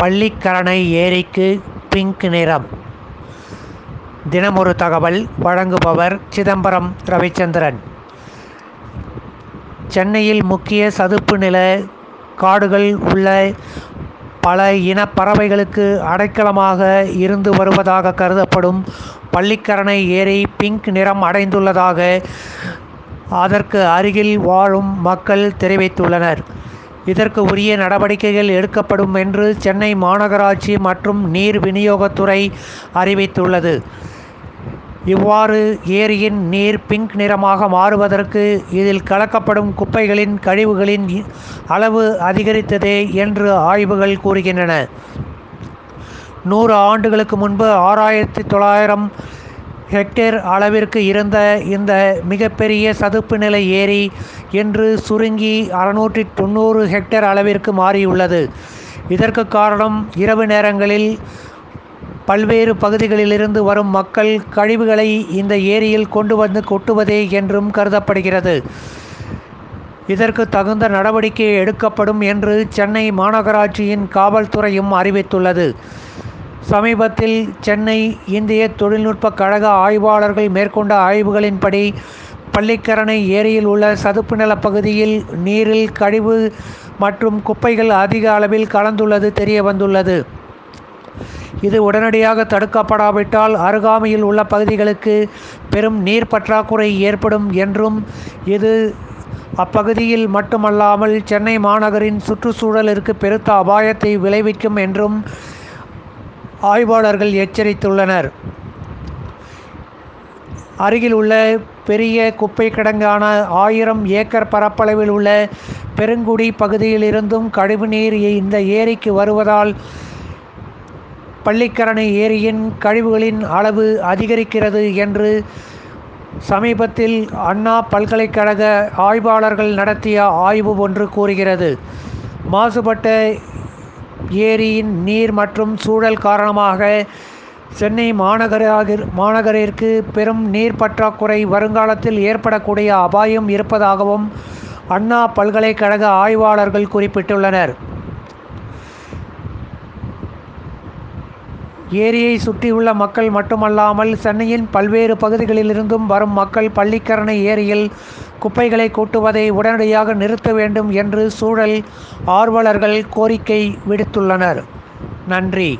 பள்ளிக்கரணை ஏரிக்கு பிங்க் நிறம். தினமொரு தகவல் வழங்குபவர் சிதம்பரம் ரவிச்சந்திரன். சென்னையில் முக்கிய சதுப்பு நில காடுகள் உள்ள பல இன பறவைகளுக்கு அடைக்கலமாக இருந்து வருவதாக கருதப்படும் பள்ளிக்கரணை ஏரி பிங்க் நிறம் அடைந்துள்ளதாக அதற்கு அருகில் வாழும் மக்கள் தெரிவித்துள்ளனர். இதற்கு உரிய நடவடிக்கைகள் எடுக்கப்படும் என்று சென்னை மாநகராட்சி மற்றும் நீர் விநியோகத்துறை அறிவித்துள்ளது. இவ்வாறு ஏரியின் நீர் பிங்க் நிறமாக மாறுவதற்கு இதில் கலக்கப்படும் குப்பைகளின் கழிவுகளின் அளவு அதிகரித்ததே என்று ஆய்வுகள் கூறுகின்றன. நூறு ஆண்டுகளுக்கு முன்பு ஆறாயிரத்தி தொள்ளாயிரம் ஹெக்டேர் அளவிற்கு இருந்த இந்த மிகப்பெரிய சதுப்பு நிலை ஏரி இன்று சுருங்கி அறுநூற்றி தொண்ணூறு ஹெக்டேர் அளவிற்கு மாறியுள்ளது. இதற்கு காரணம் இரவு நேரங்களில் பல்வேறு பகுதிகளிலிருந்து வரும் மக்கள் கழிவுகளை இந்த ஏரியில் கொண்டு வந்து கொட்டுவதே என்றும் கருதப்படுகிறது. இதற்கு தகுந்த நடவடிக்கை எடுக்கப்படும் என்று சென்னை மாநகராட்சியின் காவல்துறையும் அறிவித்துள்ளது. சமீபத்தில் சென்னை இந்திய தொழில்நுட்ப கழக ஆய்வாளர்கள் மேற்கொண்ட ஆய்வுகளின்படி பள்ளிக்கரணை ஏரியில் உள்ள சதுப்பு நில பகுதியில் நீரில் கழிவு மற்றும் குப்பைகள் அதிக அளவில் கலந்துள்ளது தெரிய வந்துள்ளது. இது உடனடியாக தடுக்கப்படாவிட்டால் அருகாமையில் உள்ள பகுதிகளுக்கு பெரும் நீர் பற்றாக்குறை ஏற்படும் என்றும் இது அப்பகுதியில் மட்டுமல்லாமல் சென்னை மாநகரின் சுற்றுச்சூழலிற்கு பெருத்த அபாயத்தை விளைவிக்கும் என்றும் ஆய்வாளர்கள் எச்சரித்துள்ளனர். அருகில் உள்ள பெரிய குப்பை கிடங்கான ஆயிரம் ஏக்கர் பரப்பளவில் உள்ள பெருங்குடி பகுதியிலிருந்தும் கழிவுநீர் இந்த ஏரிக்கு வருவதால் பள்ளிக்கரணை ஏரியின் கழிவுகளின் அளவு அதிகரிக்கிறது என்று சமீபத்தில் அண்ணா பல்கலைக்கழக ஆய்வாளர்கள் நடத்திய ஆய்வு ஒன்று கூறுகிறது. மாசுபட்ட ஏரியின் நீர் மற்றும் சூழல் காரணமாக சென்னை மாநகராக மாநகரிற்கு பெரும் நீர் பற்றாக்குறை வருங்காலத்தில் ஏற்படக்கூடிய அபாயம் இருப்பதாகவும் அண்ணா பல்கலைக்கழக ஆய்வாளர்கள் குறிப்பிட்டுள்ளனர். ஏரியை சுற்றியுள்ள மக்கள் மட்டுமல்லாமல் சென்னையின் பல்வேறு பகுதிகளிலிருந்தும் வரும் மக்கள் பள்ளிக்கரணை ஏரியில் குப்பைகளை கூட்டுவதை உடனடியாக நிறுத்த வேண்டும் என்று சூழல் ஆர்வலர்கள் கோரிக்கை விடுத்துள்ளனர். நன்றி.